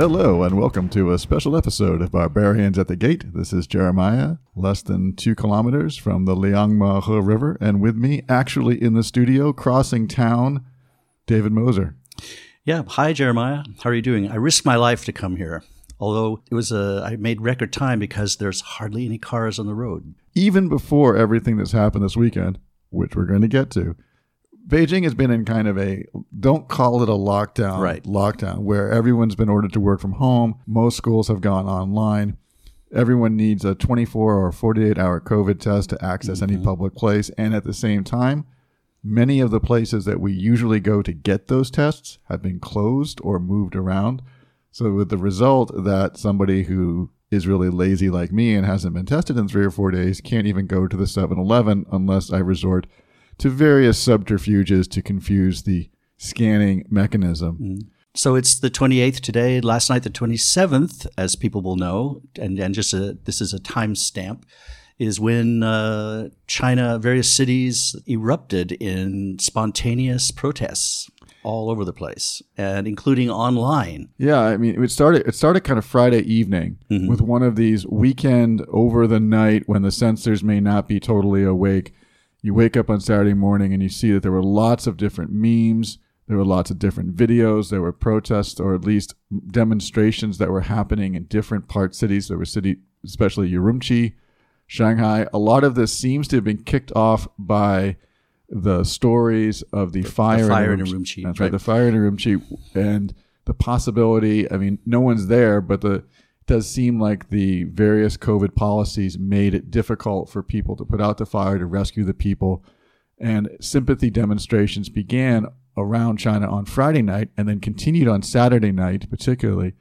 Hello, and welcome to a special episode of Barbarians at the Gate. This is Jeremiah, less than two kilometers from the Liangma He River, and with me, actually in the studio, crossing town, David Moser. Yeah. Hi, Jeremiah. How are you doing? I risked my life to come here. Although it was a, I made record time because there's hardly any cars on the road. Even before everything that's happened this weekend, which we're going to get to, Beijing has been in kind of a don't call it a lockdown Right. lockdown where everyone's been ordered to work from home. Most schools have gone online. Everyone needs a 24 or 48 hour COVID test to access any mm-hmm. public place. And at the same time, many of the places that we usually go to get those tests have been closed or moved around. So, with the result that somebody who is really lazy like me and hasn't been tested in three or four days can't even go to the 7 Eleven unless I resort to various subterfuges to confuse the scanning mechanism. So it's the 28th today. Last night, the 27th, as people will know, and, and just a, this is a timestamp, is when uh, China, various cities erupted in spontaneous protests all over the place, and including online. Yeah, I mean, it started. It started kind of Friday evening with one of these weekend over the night when the censors may not be totally awake. You wake up on Saturday morning and you see that there were lots of different memes. There were lots of different videos. There were protests or at least demonstrations that were happening in different part cities. There were city, especially Urumqi, Shanghai. A lot of this seems to have been kicked off by the stories of the fire, fire in Urumqi. Urumqi, That's right, right. the fire in Urumqi, and the possibility. I mean, no one's there, but the does seem like the various COVID policies made it difficult for people to put out the fire to rescue the people, and sympathy demonstrations began around China on Friday night, and then continued on Saturday night, particularly,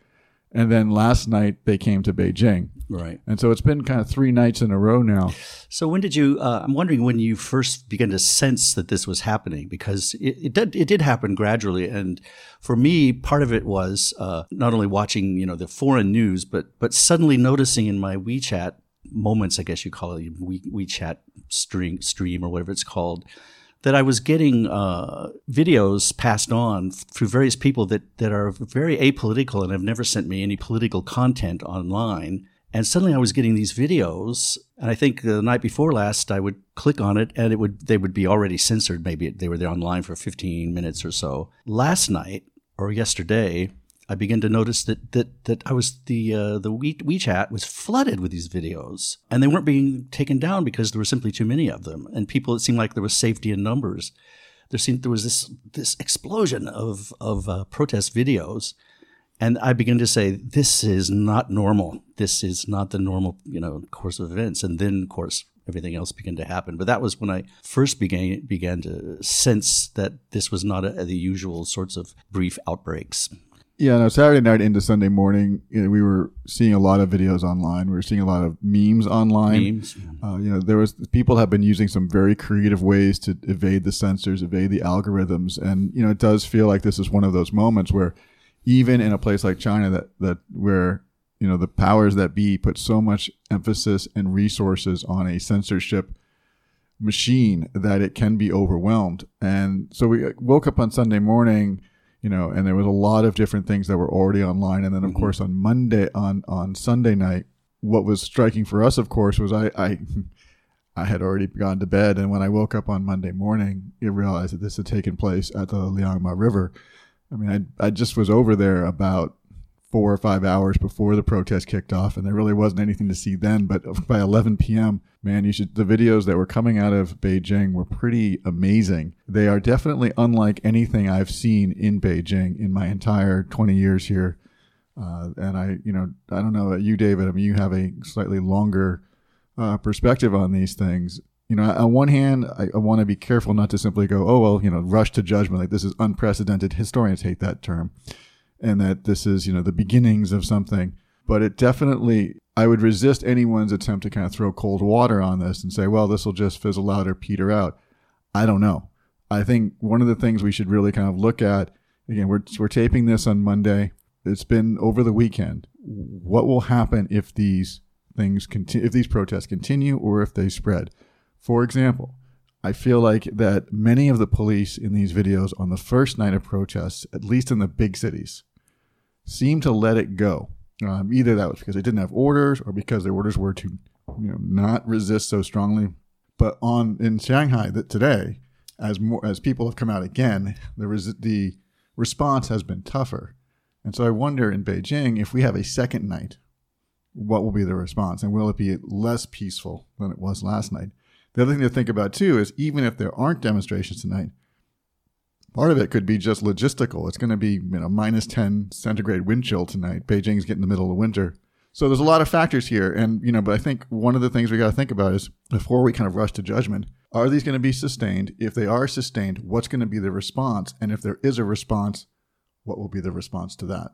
and then last night they came to Beijing. Right. And so it's been kind of three nights in a row now. So when did you? Uh, I'm wondering when you first began to sense that this was happening because it, it did it did happen gradually, and for me, part of it was uh, not only watching you know the foreign news, but but suddenly noticing in my WeChat moments, I guess you call it We, WeChat stream stream or whatever it's called. That I was getting uh, videos passed on through various people that, that are very apolitical and have never sent me any political content online. And suddenly I was getting these videos, and I think the night before last I would click on it, and it would they would be already censored. Maybe they were there online for 15 minutes or so. Last night or yesterday, I began to notice that that that I was the uh, the We, WeChat was flooded with these videos, and they weren't being taken down because there were simply too many of them, and people. It seemed like there was safety in numbers. There seemed there was this this explosion of of uh, protest videos, and I began to say, "This is not normal. This is not the normal, you know, course of events." And then, of course, everything else began to happen. But that was when I first began began to sense that this was not a, the usual sorts of brief outbreaks. Yeah, no, Saturday night into Sunday morning, you know, we were seeing a lot of videos online. We were seeing a lot of memes online. Memes. Uh, you know, there was people have been using some very creative ways to evade the censors, evade the algorithms, and you know, it does feel like this is one of those moments where, even in a place like China, that that where you know the powers that be put so much emphasis and resources on a censorship machine that it can be overwhelmed. And so we uh, woke up on Sunday morning, you know, and there was a lot of different things that were already online. And then, of mm-hmm. course, on Monday, on on Sunday night, what was striking for us, of course, was I I, I had already gone to bed, and when I woke up on Monday morning, you realized that this had taken place at the Liangma River. I mean, I I just was over there about four or five hours before the protest kicked off, and there really wasn't anything to see then. But by 11 p.m., man, you should the videos that were coming out of Beijing were pretty amazing. They are definitely unlike anything I've seen in Beijing in my entire 20 years here. Uh, and I, you know, I don't know you, David. I mean, you have a slightly longer uh, perspective on these things. You know, on one hand, I, I want to be careful not to simply go, "Oh well," you know, rush to judgment. Like this is unprecedented. Historians hate that term and that this is, you know, the beginnings of something. But it definitely, I would resist anyone's attempt to kind of throw cold water on this and say, well, this will just fizzle out or peter out. I don't know. I think one of the things we should really kind of look at, again, we're, we're taping this on Monday. It's been over the weekend. What will happen if these things continue, if these protests continue or if they spread? For example, I feel like that many of the police in these videos on the first night of protests, at least in the big cities, seem to let it go. Um, either that was because they didn't have orders, or because their orders were to, you know, not resist so strongly. But on in Shanghai that today, as more as people have come out again, the res- the response has been tougher. And so I wonder in Beijing if we have a second night, what will be the response, and will it be less peaceful than it was last night? The other thing to think about too is even if there aren't demonstrations tonight, part of it could be just logistical. It's going to be you know minus ten centigrade wind chill tonight. Beijing's getting in the middle of winter. So there's a lot of factors here, and you know, but I think one of the things we got to think about is before we kind of rush to judgment, are these going to be sustained? If they are sustained, what's going to be the response? And if there is a response, what will be the response to that?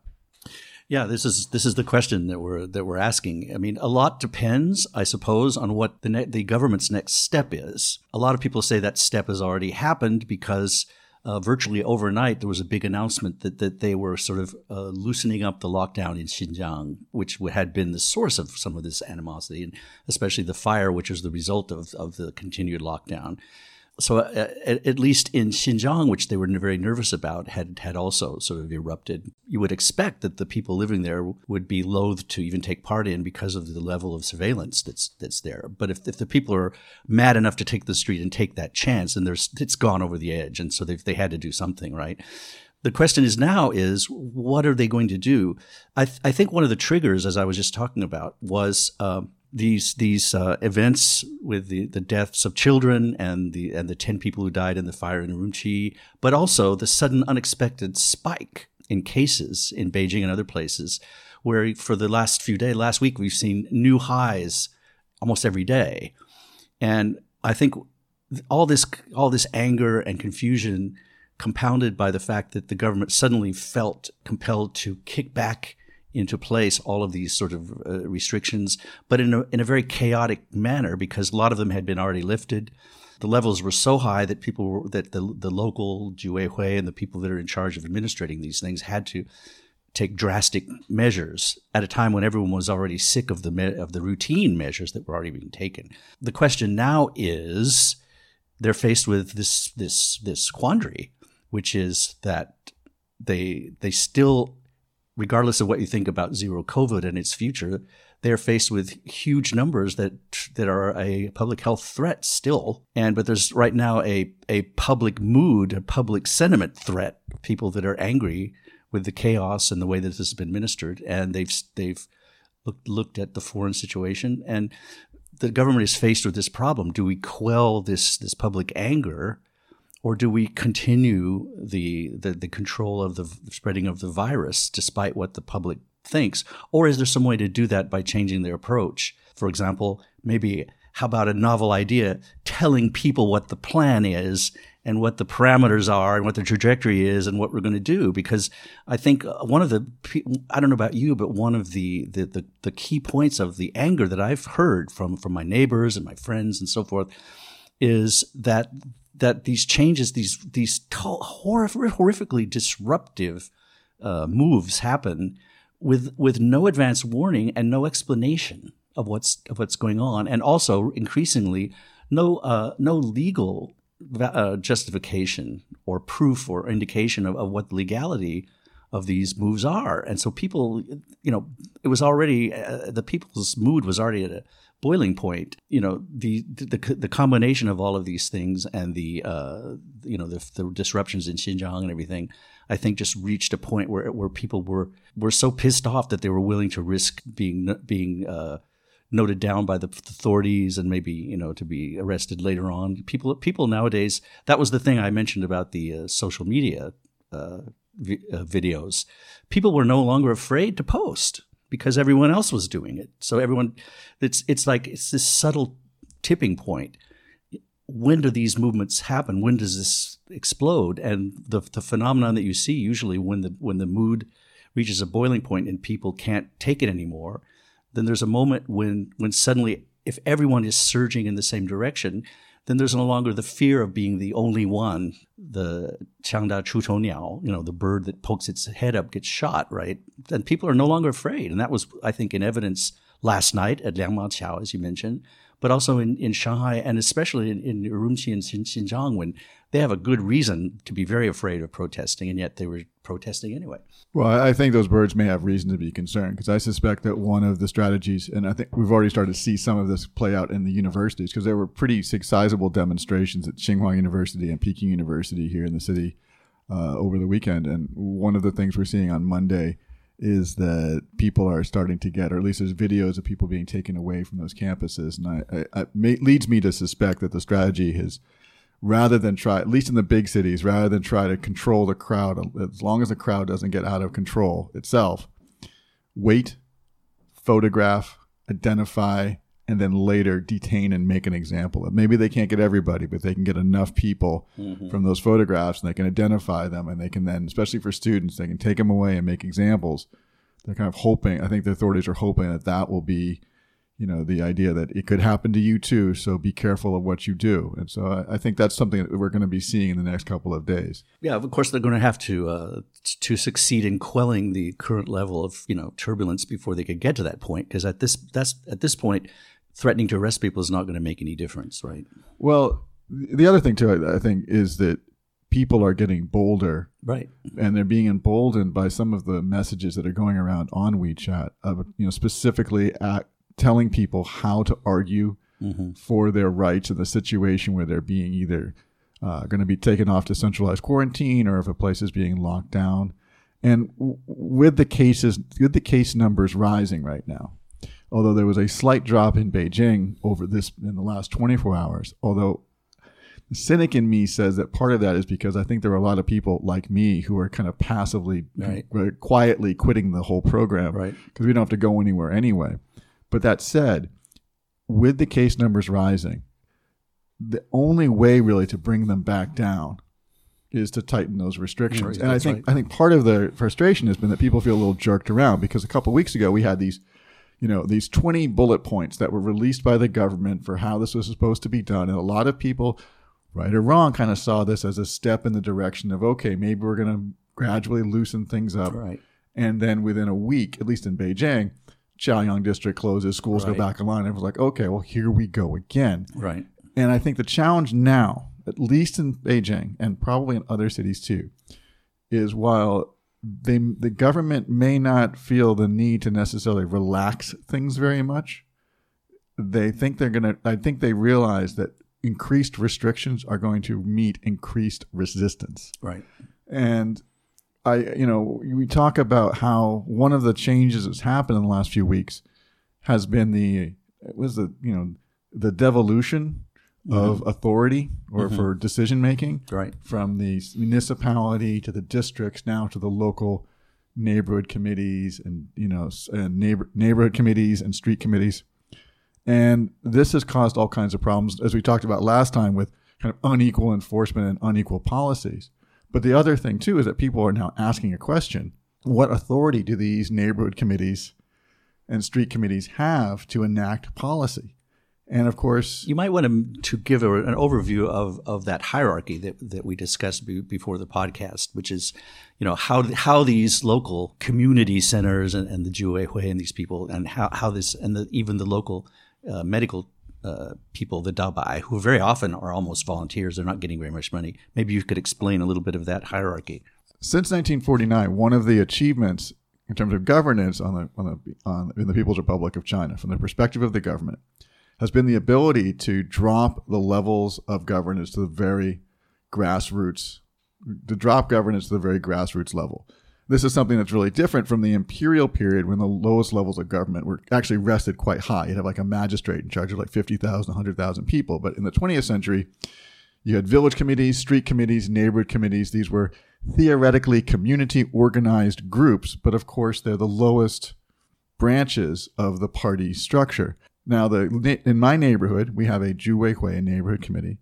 Yeah, this is this is the question that we're that we're asking. I mean, a lot depends, I suppose, on what the ne- the government's next step is. A lot of people say that step has already happened because uh, virtually overnight, there was a big announcement that, that they were sort of uh, loosening up the lockdown in Xinjiang, which had been the source of some of this animosity, and especially the fire, which was the result of, of the continued lockdown so uh, at, at, least in Xinjiang, which they were very nervous about, had had also sort of erupted. You would expect that the people living there would be loath to even take part in because of the level of surveillance that's that's there. But if, if the people are mad enough to take the street and take that chance, and there's it's gone over the edge, and so they they had to do something, right? The question is now is what are they going to do? I, th- I think one of the triggers, as I was just talking about, was. Um, these these uh, events with the, the deaths of children and the and the ten people who died in the fire in Urumqi, but also the sudden unexpected spike in cases in Beijing and other places, where for the last few days, last week we've seen new highs almost every day, and I think all this all this anger and confusion compounded by the fact that the government suddenly felt compelled to kick back into place all of these sort of uh, restrictions, but in a, in a very chaotic manner because a lot of them had been already lifted. The levels were so high that people were, that the, the local Juweihui and the people that are in charge of administrating these things had to take drastic measures at a time when everyone was already sick of the me- of the routine measures that were already being taken. The question now is they're faced with this this this quandary, which is that they they still regardless of what you think about zero COVID and its future, they're faced with huge numbers that that are a public health threat still. And but there's right now a a public mood, a public sentiment threat. People that are angry with the chaos and the way that this has been administered, and they've they've looked looked at the foreign situation and. The government is faced with this problem. Do we quell this this public anger or do we continue the, the, the control of the spreading of the virus despite what the public thinks? Or is there some way to do that by changing their approach? For example, maybe how about a novel idea telling people what the plan is and what the parameters are and what the trajectory is and what we're going to do because i think uh, one of the i don't know about you but one of the the, the, the key points of the anger that i've heard from from my neighbors and my friends and so forth is that that these changes, these these horrifically disruptive uh, moves happen with with no advance warning and no explanation of what's of what's going on, and also increasingly no uh, no legal uh, justification or proof or indication of, of what legality of these moves are. And so people, you know, it was already uh, the people's mood was already at a boiling point. You know, the the, the combination of all of these things and the uh, you know the, the disruptions in Xinjiang and everything, I think just reached a point where where people were were so pissed off that they were willing to risk being being uh, noted down by the authorities and maybe you know to be arrested later on. People people nowadays that was the thing I mentioned about the uh, social media uh, vi- uh, videos. People were no longer afraid to post because everyone else was doing it. So everyone, it's it's like it's this subtle tipping point. When do these movements happen? When does this explode? And the the phenomenon that you see usually when the when the mood reaches a boiling point and people can't take it anymore, then there's a moment when when suddenly if everyone is surging in the same direction, then there's no longer the fear of being the only one. The Qiangda Chutou Niao, you know, the bird that pokes its head up gets shot, right? And people are no longer afraid. And that was, I think, in evidence last night at Liangmaqiao, as you mentioned, but also in, in Shanghai and especially in, in Urumqi and Xinjiang when they have a good reason to be very afraid of protesting, and yet they were protesting anyway. Well, I think those birds may have reason to be concerned because I suspect that one of the strategies, and I think we've already started to see some of this play out in the universities because there were pretty sizable demonstrations at Tsinghua University and Peking University here in the city uh, over the weekend. And one of the things we're seeing on Monday is that people are starting to get, or at least there's videos of people being taken away from those campuses, and I, I, I leads me to suspect that the strategy has rather than try, at least in the big cities, rather than try to control the crowd, as long as the crowd doesn't get out of control itself, wait, photograph, identify, and then later detain and make an example of. Maybe they can't get everybody, but they can get enough people mm-hmm. from those photographs and they can identify them and they can then, especially for students, they can take them away and make examples. They're kind of hoping, I think the authorities are hoping that that will be you know the idea that it could happen to you too so be careful of what you do and so i, I think that's something that we're going to be seeing in the next couple of days yeah of course they're going to have to uh, to succeed in quelling the current level of you know turbulence before they could get to that point because at this that's at this point threatening to arrest people is not going to make any difference right well the other thing too i think is that people are getting bolder right and they're being emboldened by some of the messages that are going around on wechat of you know specifically at telling people how to argue mm-hmm. for their rights in the situation where they're being either uh, going to be taken off to centralized quarantine or if a place is being locked down. And w- with the cases, with the case numbers rising right now, although there was a slight drop in Beijing over this in the last 24 hours, although the cynic in me says that part of that is because I think there are a lot of people like me who are kind of passively, right. Uh, quietly quitting the whole program because right. we don't have to go anywhere anyway. But that said, with the case numbers rising, the only way really to bring them back down is to tighten those restrictions. And I think right. I think part of the frustration has been that people feel a little jerked around because a couple weeks ago we had these you know these 20 bullet points that were released by the government for how this was supposed to be done and a lot of people right or wrong kind of saw this as a step in the direction of okay maybe we're going to gradually loosen things up right. and then within a week at least in Beijing Chaoyang district closes, schools right. go back online. Everyone's like, okay, well, here we go again. Right. And I think the challenge now, at least in Beijing and probably in other cities too, is while they, the government may not feel the need to necessarily relax things very much, they think they're going to, I think they realize that increased restrictions are going to meet increased resistance. Right. And I, you know, we talk about how one of the changes that's happened in the last few weeks has been the it was the you know the devolution mm-hmm. of authority or mm-hmm. for decision making right from the municipality to the districts now to the local neighborhood committees and you know and neighbor neighborhood committees and street committees and this has caused all kinds of problems as we talked about last time with kind of unequal enforcement and unequal policies but the other thing too is that people are now asking a question: What authority do these neighborhood committees and street committees have to enact policy? And of course, you might want to, to give a, an overview of, of that hierarchy that, that we discussed be, before the podcast, which is, you know, how how these local community centers and, and the Juweihui and these people and how, how this and the, even the local uh, medical uh, people, the dabai, who very often are almost volunteers. They're not getting very much money. Maybe you could explain a little bit of that hierarchy. Since 1949, one of the achievements in terms of governance on the, on the on in the People's Republic of China, from the perspective of the government, has been the ability to drop the levels of governance to the very grassroots, to drop governance to the very grassroots level. This is something that's really different from the imperial period when the lowest levels of government were actually rested quite high. You'd have like a magistrate in charge of like 50,000, 100,000 people. But in the 20th century, you had village committees, street committees, neighborhood committees. These were theoretically community organized groups, but of course, they're the lowest branches of the party structure. Now, the, in my neighborhood, we have a Juweihui neighborhood committee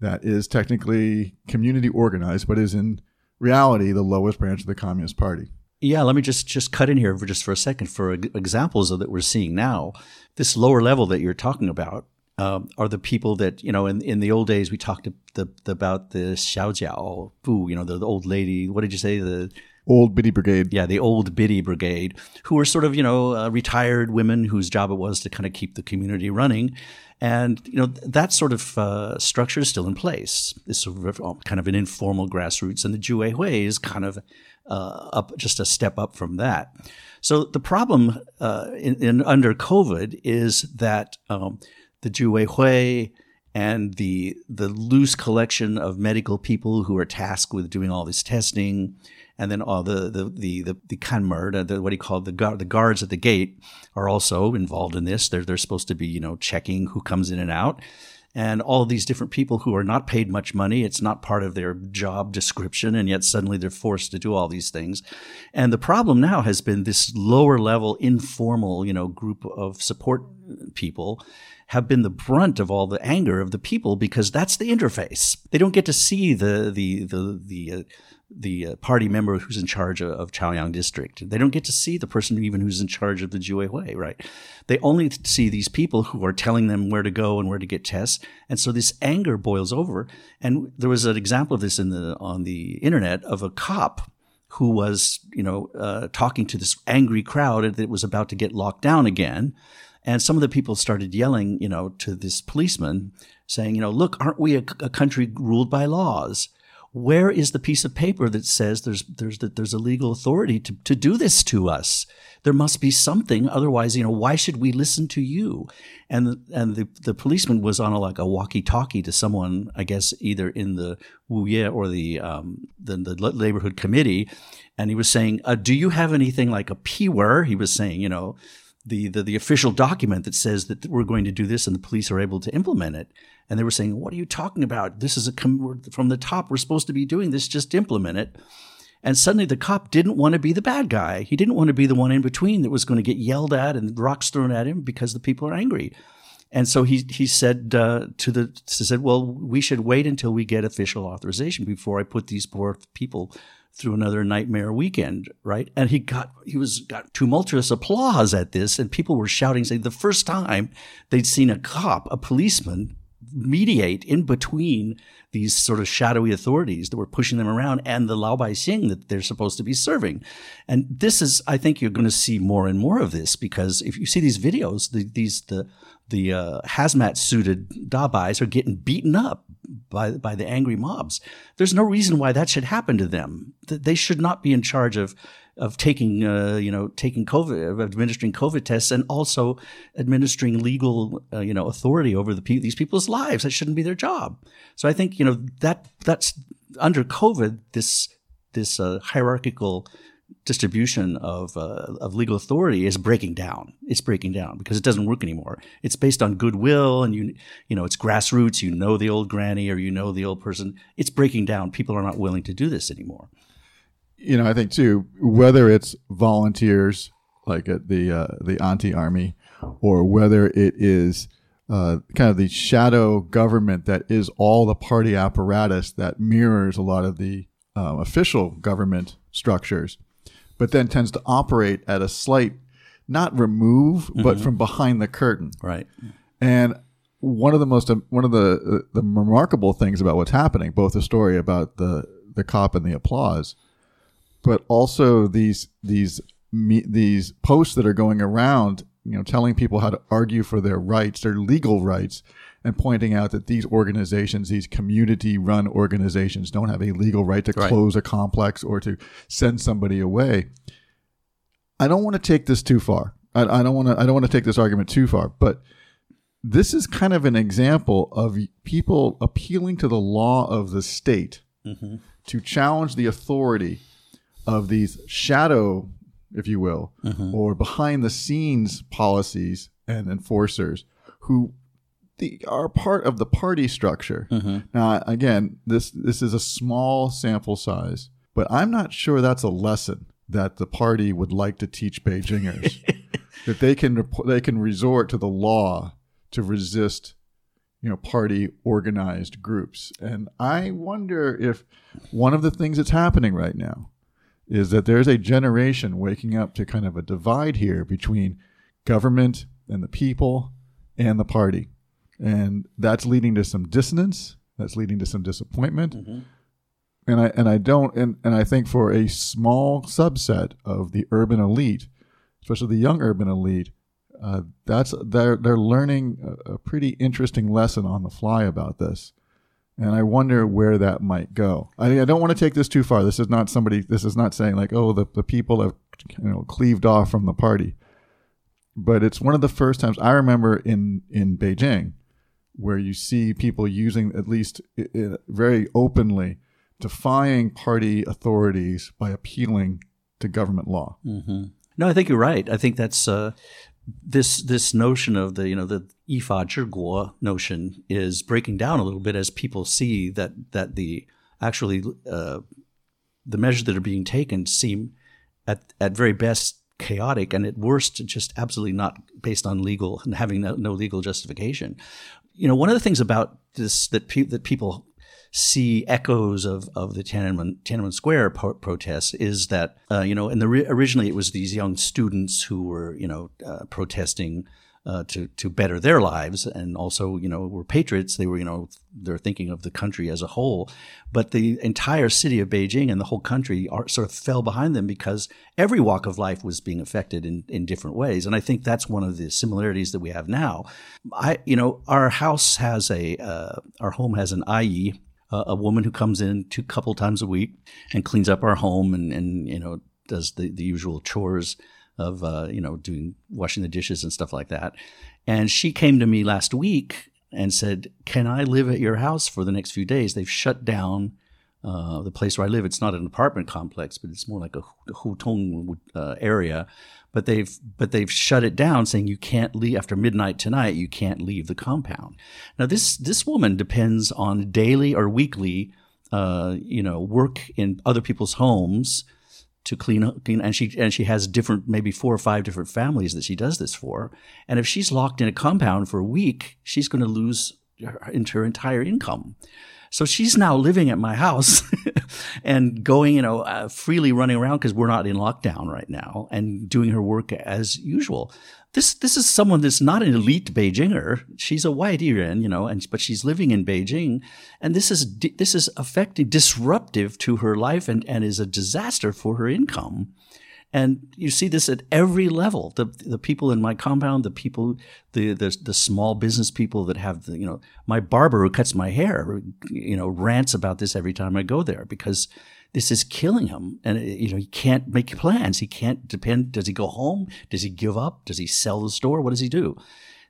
that is technically community organized, but is in reality the lowest branch of the Communist Party. Yeah, let me just just cut in here for just for a second for examples of that we're seeing now. This lower level that you're talking about um, are the people that you know in, in the old days we talked the, the, about the xiaojiao, Fu, you know the, the, old lady. What did you say? The Old Biddy Brigade. Yeah, the old Biddy Brigade, who were sort of, you know, uh, retired women whose job it was to kind of keep the community running. And, you know, that sort of uh, structure is still in place. It's sort of uh, kind of an informal grassroots. And the Juweihui is kind of uh, up, just a step up from that. So the problem uh, in, in, under COVID is that um, the Juweihui and the the loose collection of medical people who are tasked with doing all this testing, and then all the the the the, the kanmer, the, what do you call it, the guard, the guards at the gate are also involved in this. They're they're supposed to be you know checking who comes in and out, and all these different people who are not paid much money. It's not part of their job description, and yet suddenly they're forced to do all these things. And the problem now has been this lower level informal you know group of support people have been the brunt of all the anger of the people because that's the interface. They don't get to see the the the the uh, the uh, party member who's in charge of, of Chaoyang district. They don't get to see the person even who's in charge of the Juweihui, right? They only see these people who are telling them where to go and where to get tests. And so this anger boils over. And there was an example of this in the on the internet of a cop who was, you know, uh, talking to this angry crowd that was about to get locked down again. And some of the people started yelling, you know, to this policeman saying, you know, look, aren't we a, a country ruled by laws? Where is the piece of paper that says there's there's that there's a legal authority to, to do this to us? There must be something. Otherwise, you know, why should we listen to you? And the, and the, the policeman was on a, like a walkie-talkie to someone, I guess, either in the Wuye or the um, the, the neighborhood committee, and he was saying, uh, "Do you have anything like a piwer?" He was saying, you know, the, the, the official document that says that we're going to do this and the police are able to implement it. And they were saying, "What are you talking about? This is a com- from the top. We're supposed to be doing this. Just implement it." And suddenly the cop didn't want to be the bad guy. He didn't want to be the one in between that was going to get yelled at and rocks thrown at him because the people are angry. And so he he said uh, to the said, "Well, we should wait until we get official authorization before I put these poor people through another nightmare weekend, right? And he got he was got tumultuous applause at this, and people were shouting, saying the first time they'd seen a cop, a policeman, mediate in between these sort of shadowy authorities that were pushing them around and the Lao Bai Xing that they're supposed to be serving. And this is, I think you're going to see more and more of this because if you see these videos, the, these, the, the uh, hazmat suited dabais are getting beaten up by, by the angry mobs. There's no reason why that should happen to them. They should not be in charge of of taking, uh, you know, taking COVID, of administering COVID tests, and also administering legal, uh, you know, authority over the these people's lives. That shouldn't be their job. So I think, you know, that that's under COVID, this this uh, hierarchical distribution of uh, of legal authority is breaking down. It's breaking down because it doesn't work anymore. It's based on goodwill, and you you know, it's grassroots. You know the old granny or you know the old person. It's breaking down. People are not willing to do this anymore you know, I think too, whether it's volunteers like at the uh, the anti army, or whether it is uh, kind of the shadow government that is all the party apparatus that mirrors a lot of the uh, official government structures, but then tends to operate at a slight, not remove, mm-hmm. but from behind the curtain. Right. And one of the most one of the the remarkable things about what's happening, both the story about the the cop and the applause, but also these these me, these posts that are going around, you know, telling people how to argue for their rights, their legal rights, and pointing out that these organizations, these community-run organizations, don't have a legal right to right. close a complex or to send somebody away. I don't want to take this too far. I, I don't want to. I don't want to take this argument too far, but this is kind of an example of people appealing to the law of the state mm-hmm. to challenge the authority of these shadow, if you will, mm-hmm. or behind the scenes policies and enforcers who the, are part of the party structure. Mm-hmm. Now, again, this this is a small sample size, but I'm not sure that's a lesson that the party would like to teach Beijingers that they can they can resort to the law to resist you know party organized groups and i wonder if one of the things that's happening right now is that there's a generation waking up to kind of a divide here between government and the people and the party. And that's leading to some dissonance, that's leading to some disappointment. Mm-hmm. and I and I don't and, and I think for a small subset of the urban elite, especially the young urban elite, uh, that's they're they're learning a, a, pretty interesting lesson on the fly about this, and I wonder where that might go. I, I don't want to take this too far. This is not somebody. This is not saying like, oh, the, the people have you know cleaved off from the party, but it's one of the first times I remember in in Beijing where you see people using, at least very openly, defying party authorities by appealing to government law. Mm-hmm. No, I think you're right. I think that's uh, this this notion of the you know the yifa zhiguo notion is breaking down a little bit as people see that that the actually uh, the measures that are being taken seem at at very best chaotic and at worst just absolutely not based on legal and having no, no legal justification you know, one of the things about this that pe- that people see echoes of, of the Tiananmen, Tiananmen Square pro- protests is that, uh, you know, and the originally it was these young students who were, you know, uh, protesting uh, to to better their lives, and also you know were patriots. They were you know they're thinking of the country as a whole, but the entire city of Beijing and the whole country are, sort of fell behind them because every walk of life was being affected in in different ways. And I think that's one of the similarities that we have now. I you know our house has a uh, our home has an ayi a woman who comes in two couple times a week and cleans up our home and, and you know does the, the usual chores of uh, you know doing washing the dishes and stuff like that. And she came to me last week and said, "Can I live at your house for the next few days? They've shut down." Uh, the place where I live, it's not an apartment complex, but it's more like a hutong uh, area. But they've but they've shut it down, saying you can't leave after midnight tonight. You can't leave the compound. Now this this woman depends on daily or weekly, uh, you know, work in other people's homes to clean up clean, and she and she has different maybe four or five different families that she does this for and if she's locked in a compound for a week she's going to lose her, her entire income so she's now living at my house and going, you know, uh, freely running around because we're not in lockdown right now and doing her work as usual. This this is someone that's not an elite Beijinger. She's a waidiren, you know, and but she's living in Beijing, and this is this is affecting disruptive to her life and and is a disaster for her income. And you see this at every level. The the people in my compound, the people, the the, the small business people that have the, you know, my barber who cuts my hair, you know, rants about this every time I go there because this is killing him. And, you know, he can't make plans. He can't depend. Does he go home? Does he give up? Does he sell the store? What does he do?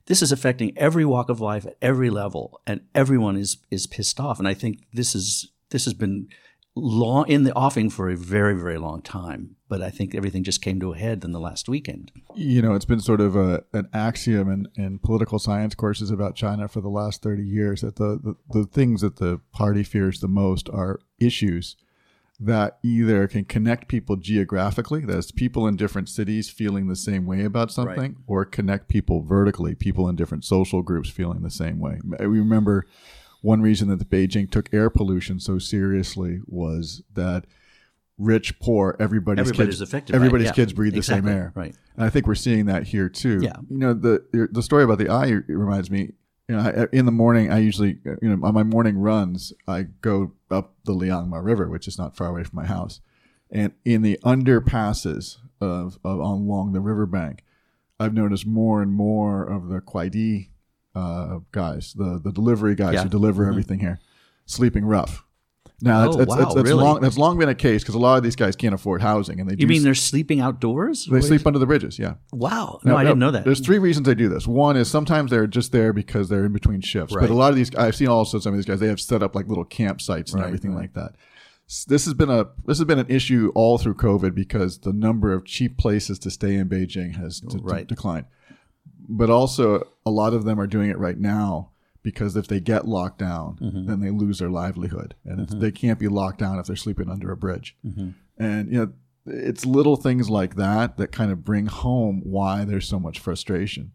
This is affecting every walk of life at every level, and everyone is is pissed off. And I think this is this has been long in the offing for a very very long time but i think everything just came to a head in the last weekend you know it's been sort of a, an axiom in, in political science courses about china for the last 30 years that the, the, the things that the party fears the most are issues that either can connect people geographically, that is, people in different cities feeling the same way about something, right. or connect people vertically, people in different social groups feeling the same way. We remember one reason that the Beijing took air pollution so seriously was that rich, poor, everybody's, everybody's kids, affected. Everybody's yeah. kids breathe exactly. the same air, right? And I think we're seeing that here too. Yeah. You know the the story about the ayi reminds me. You know, I, in the morning, I usually, you know, on my morning runs, I go up the Liangma River, which is not far away from my house, and in the underpasses of, of along the riverbank, I've noticed more and more of the Kuaidi uh, guys, the the delivery guys yeah. who deliver mm-hmm. everything here, sleeping rough. Now, oh, it's, wow, it's, it's really? long, that's long been a case because a lot of these guys can't afford housing, and they. You mean they're sleeping outdoors? They sleep under the bridges. Yeah. Wow. No, now, I didn't know that. There's three reasons they do this. One is sometimes they're just there because they're in between shifts. Right. But a lot of these, I've seen also some of these guys. They have set up like little campsites and right, everything right. like that. This has been a this has been an issue all through COVID because the number of cheap places to stay in Beijing has d- d- declined but also a lot of them are doing it right now because if they get locked down, mm-hmm. then they lose their livelihood, and mm-hmm. they can't be locked down if they're sleeping under a bridge. Mm-hmm. And you know, it's little things like that that kind of bring home why there's so much frustration.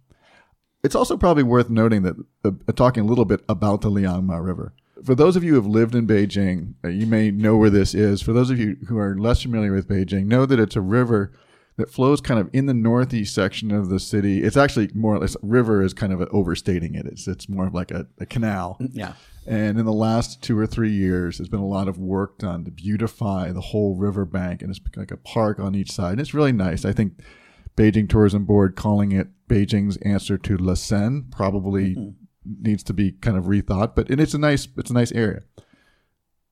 It's also probably worth noting that uh, talking a little bit about the Liangma River. For those of you who have lived in Beijing, uh, you may know where this is. For those of you who are less familiar with Beijing, know that it's a river that flows kind of in the northeast section of the city. It's actually more or less river is kind of overstating it. It's it's more of like a, a canal. Yeah. And in the last two or three years, there's been a lot of work done to beautify the whole riverbank, and it's like a park on each side. And it's really nice. I think Beijing Tourism Board calling it Beijing's answer to La Seine probably mm-hmm. needs to be kind of rethought. But and it's a nice it's a nice area.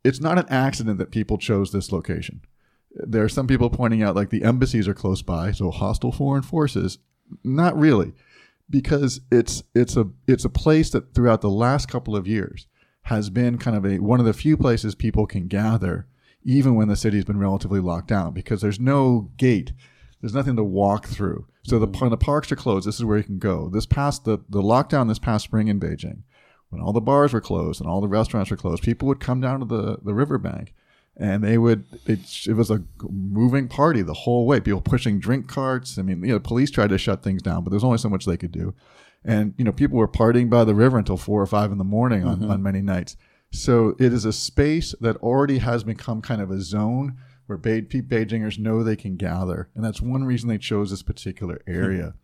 It's not an accident that people chose this location. There are some people pointing out like the embassies are close by, so hostile foreign forces. Not really, because it's it's a it's a place that throughout the last couple of years has been kind of a one of the few places people can gather, even when the city's been relatively locked down, because there's no gate, there's nothing to walk through. So the mm-hmm. when the parks are closed, this is where you can go. This past the the lockdown this past spring in Beijing, when all the bars were closed and all the restaurants were closed, people would come down to the the riverbank and they would it, it was a moving party the whole way. People pushing drink carts. I mean you know police tried to shut things down but there's only so much they could do. And you know people were partying by the river until four or five in the morning on, mm-hmm. on many nights. So it is a space that already has become kind of a zone where Be- beijingers know they can gather. And that's one reason they chose this particular area.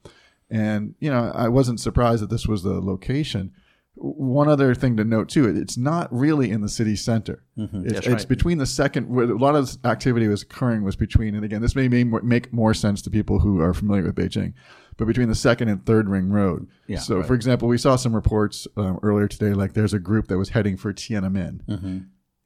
And you know i wasn't surprised that this was the location one other thing to note too, it's not really in the city center. Mm-hmm. It's, it's between the second, where a lot of activity was occurring was between, and again, this may make more sense to people who are familiar with Beijing, but between the second and third ring road. Yeah, so, right. for example, we saw some reports um, earlier today, like there's a group that was heading for Tiananmen. Mm-hmm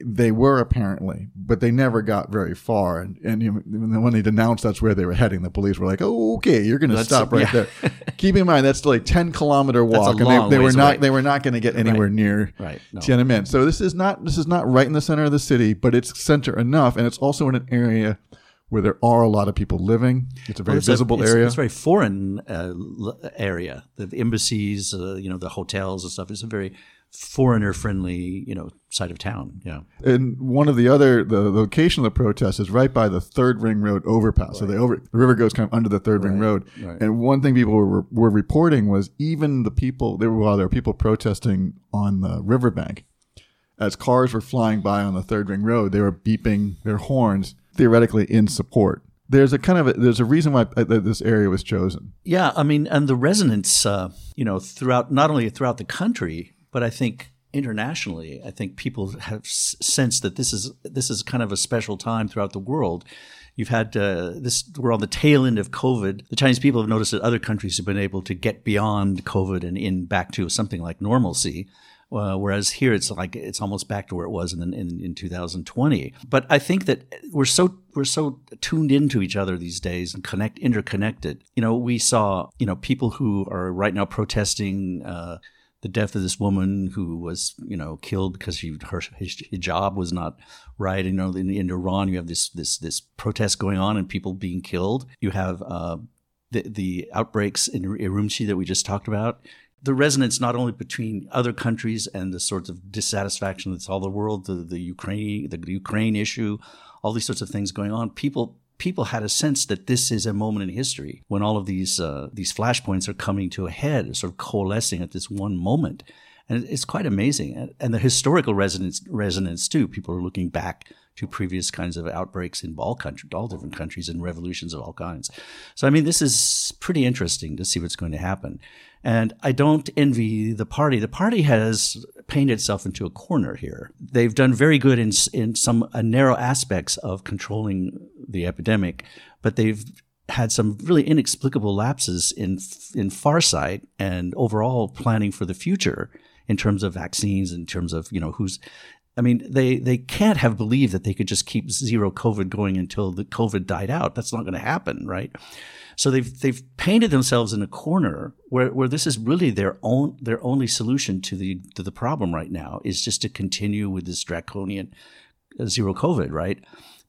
they were apparently, but they never got very far. And, and you know, when they denounced that's where they were heading, the police were like, "Oh, okay, you're going to stop right yeah. there." Keep in mind that's like ten kilometer walk, and they, they were not away. they were not going to get anywhere right. near right. no. Tiananmen. So this is not this is not right in the center of the city, but it's center enough, and it's also in an area where there are a lot of people living. It's a very well, it's visible a, it's, area. It's a very foreign uh, area. The, the embassies, uh, you know, the hotels and stuff. It's a very foreigner friendly, you know, side of town. Yeah. And one of the other the location of the protest is right by the third ring road overpass. Right. So the over the river goes kind of under the third right. ring road. Right. And one thing people were were reporting was even the people there were while there were people protesting on the riverbank, as cars were flying by on the third ring road, they were beeping their horns theoretically in support there's a kind of a, there's a reason why uh, this area was chosen. Yeah, I mean, and the resonance, uh, you know, throughout not only throughout the country, but I think internationally, I think people have sensed that this is this is kind of a special time throughout the world. You've had uh, this. We're on the tail end of COVID. The Chinese people have noticed that other countries have been able to get beyond COVID and in back to something like normalcy. Uh, whereas here it's like it's almost back to where it was in, in, in 2020. But I think that we're so we're so tuned into each other these days and connect interconnected. You know, we saw you know people who are right now protesting. Uh, the death of this woman who was, you know, killed because she her hijab was not right. You know, in, in Iran, you have this this this protest going on and people being killed. You have uh, the the outbreaks in Urumqi that we just talked about. The resonance not only between other countries and the sorts of dissatisfaction that's all the world, the the Ukraine the Ukraine issue, all these sorts of things going on. People people had a sense that this is a moment in history when all of these uh, these flashpoints are coming to a head, sort of coalescing at this one moment, and it's quite amazing. And the historical resonance resonance too. People are looking back to previous kinds of outbreaks in all countries, all different countries, and revolutions of all kinds. So I mean, this is pretty interesting to see what's going to happen. And I don't envy the party. The party has painted itself into a corner here. They've done very good in in some uh, narrow aspects of controlling the epidemic, but they've had some really inexplicable lapses in in farsight and overall planning for the future in terms of vaccines, in terms of you know who's I mean, they, they can't have believed that they could just keep zero COVID going until the COVID died out. That's not going to happen, right? So they've they've painted themselves in a corner where, where this is really their own their only solution to the to the problem right now is just to continue with this draconian uh, zero COVID, right?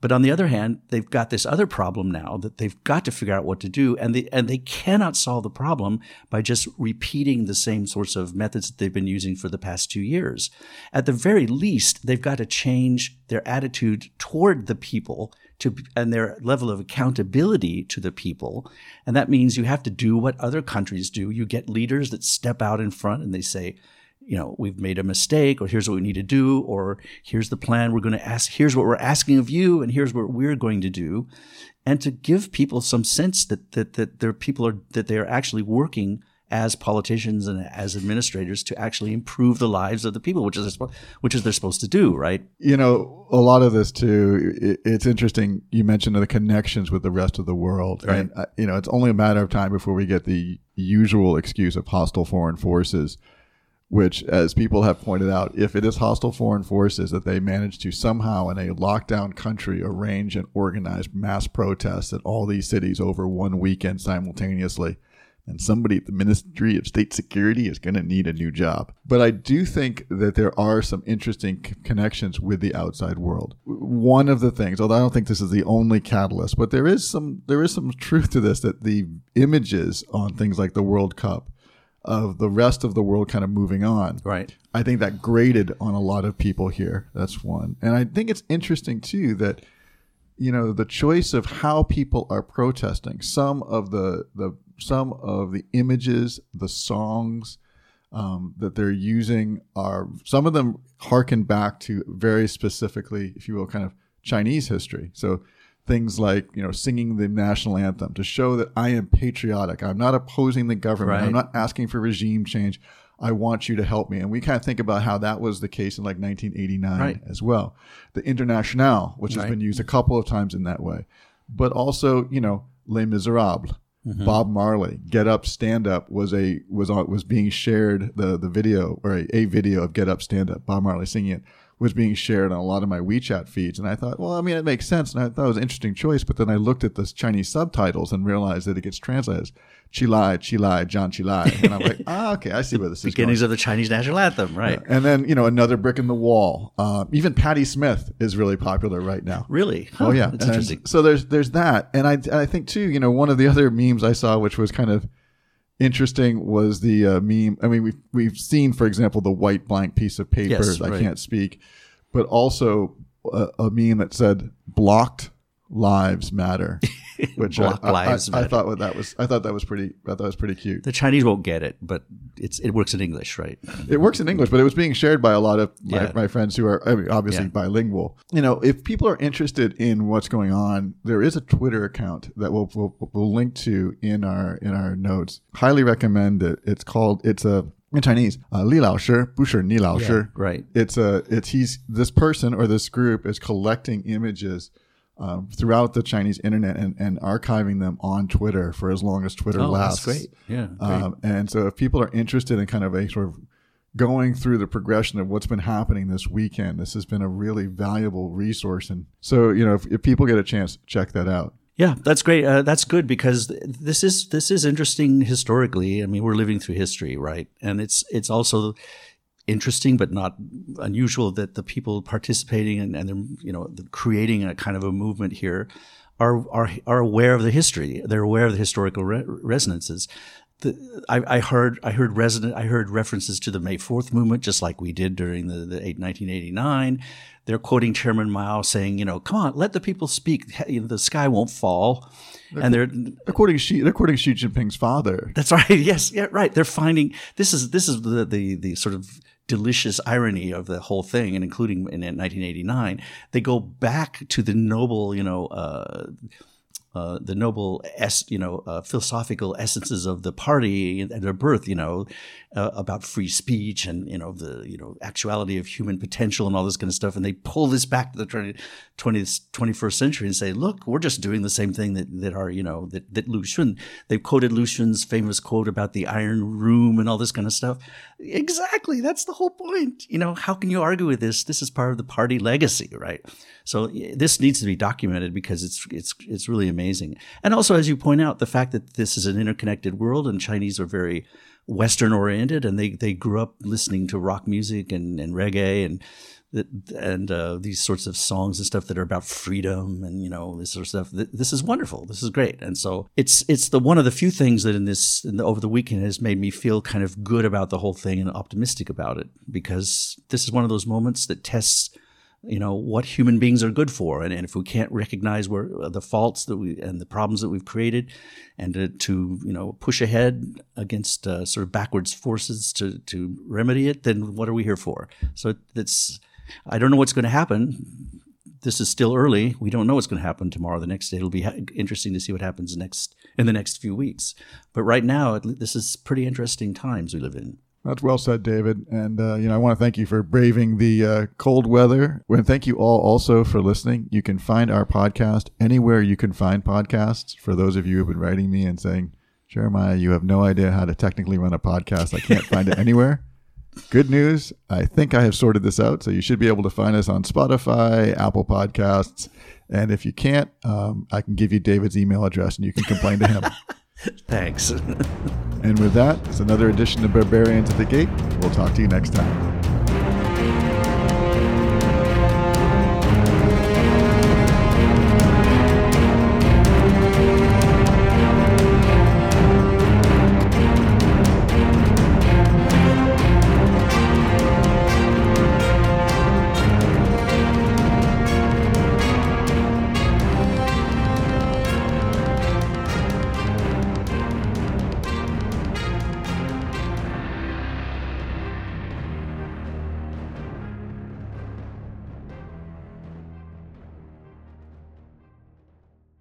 But on the other hand, they've got this other problem now that they've got to figure out what to do, and they and they cannot solve the problem by just repeating the same sorts of methods that they've been using for the past two years. At the very least, they've got to change their attitude toward the people to and their level of accountability to the people. And that means you have to do what other countries do. You get leaders that step out in front and they say, you know, we've made a mistake, or here's what we need to do, or here's the plan we're going to ask, here's what we're asking of you, and here's what we're going to do. And to give people some sense that, that, that their people are, that they are actually working as politicians and as administrators to actually improve the lives of the people, which is which is they're supposed to do, right? You know, a lot of this too. It's interesting. You mentioned the connections with the rest of the world, Right. and uh, you know, it's only a matter of time before we get the usual excuse of hostile foreign forces. Which, as people have pointed out, if it is hostile foreign forces that they manage to somehow in a lockdown country arrange and organize mass protests at all these cities over one weekend simultaneously, and somebody at the Ministry of State Security is going to need a new job. But I do think that there are some interesting connections with the outside world. One of the things, although I don't think this is the only catalyst, but there is some there is some truth to this that the images on things like the World Cup of the rest of the world kind of moving on. Right. I think that grated on a lot of people here. That's one. And I think it's interesting too that you know the choice of how people are protesting some of the the some of the images the songs um, that they're using are some of them harken back to very specifically if you will kind of chinese history so things like you know singing the national anthem to show that i am patriotic. I'm not opposing the government. I'm not asking for regime change. I want you to help me. And we kind of think about how that was the case in like 1989 Right. as well. The internationale which has Right. been used a couple of times in that way. But also you know les miserables Mm-hmm. bob marley get up stand up was a was on was being shared the the video or a, a video of get up stand up bob marley singing it was being shared on a lot of my WeChat feeds. And I thought, well, I mean, it makes sense. And I thought it was an interesting choice. But then I looked at the Chinese subtitles and realized that it gets translated as Qilai, Qilai, Zhan Qilai. And I'm like, ah, okay, I see where this is going. Beginnings of the Chinese national anthem, right? And then, you know, another brick in the wall. Uh, even Patti Smith is really popular right now. Really? Oh yeah, that's And interesting. So there's there's that, and I and I think too, you know, one of the other memes I saw, which was kind of interesting, was the uh, meme. I mean, we've we've seen, for example, the white blank piece of paper. Yes, I right. can't speak, but also a, a meme that said "blocked lives matter," which I, lives. I, I, I thought what that was. I thought that was pretty. I thought was pretty cute. The Chinese won't get it, but it's it works in English, right? It works in English, but it was being shared by a lot of my, yeah. my friends who are I mean, obviously yeah. bilingual. You know, if people are interested in what's going on, there is a Twitter account that we'll, we'll, we'll link to in our in our notes. Highly recommend it. It's called. It's a in Chinese, uh, Li Lao Shi, Bu Shi Ni Lao Shi. Right. It's a it's he's this person or this group is collecting images um, throughout the Chinese internet and, and archiving them on Twitter for as long as Twitter Oh, lasts. that's great. Yeah. great. Um, and so, if people are interested in kind of a sort of going through the progression of what's been happening this weekend, this has been a really valuable resource. And so, you know, if, if people get a chance, check that out. Yeah, that's great. Uh, that's good because this is this is interesting historically. I mean, we're living through history, right? And it's it's also interesting, but not unusual that the people participating and, and they're, you know creating a kind of a movement here are are are aware of the history. They're aware of the historical re- resonances. The, I, I heard I heard resident I heard references to the May Fourth movement, just like we did during the, the eight, 1989. They're quoting Chairman Mao saying, you know, come on, let the people speak. The sky won't fall. And they're According to Xi, according to Xi Jinping's father, that's right. Yes, yeah, right. They're finding this is this is the the the sort of delicious irony of the whole thing, and including in 1989, they go back to the noble, you know. Uh, uh, the noble, es- you know, uh, philosophical essences of the party and their birth, you know, uh, about free speech and you know the you know actuality of human potential and all this kind of stuff, and they pull this back to the 20, 20th, 21st century and say, look, we're just doing the same thing that that are you know that that Lu Xun. They quoted Lu Xun's famous quote about the Iron Room and all this kind of stuff. Exactly, that's the whole point. You know, how can you argue with this? This is part of the party legacy, right? So this needs to be documented because it's it's it's really amazing. And also, as you point out, the fact that this is an interconnected world and Chinese are very Western oriented, and they they grew up listening to rock music and, and reggae and that and uh, these sorts of songs and stuff that are about freedom and you know this sort of stuff. Th- This is wonderful. This is great. And so it's it's the one of the few things that in this in the, over the weekend has made me feel kind of good about the whole thing and optimistic about it because this is one of those moments that tests you know what human beings are good for and, and if we can't recognize where uh, the faults that we and the problems that we've created and to, to you know push ahead against uh, sort of backwards forces to to remedy it then what are we here for so it's i don't know what's going to happen this is still early we don't know what's going to happen tomorrow the next day it'll be interesting to see what happens next in the next few weeks but right now this is pretty interesting times we live in that's well said, David. And uh, you know, I want to thank you for braving the uh, cold weather. And thank you all also for listening. You can find our podcast anywhere you can find podcasts. For those of you who've been writing me and saying, Jeremiah, you have no idea how to technically run a podcast. I can't find it anywhere. Good news. I think I have sorted this out. So you should be able to find us on Spotify, Apple Podcasts. And if you can't, um, I can give you David's email address and you can complain to him. Thanks. and with that, it's another edition of Barbarians at the Gate. We'll talk to you next time.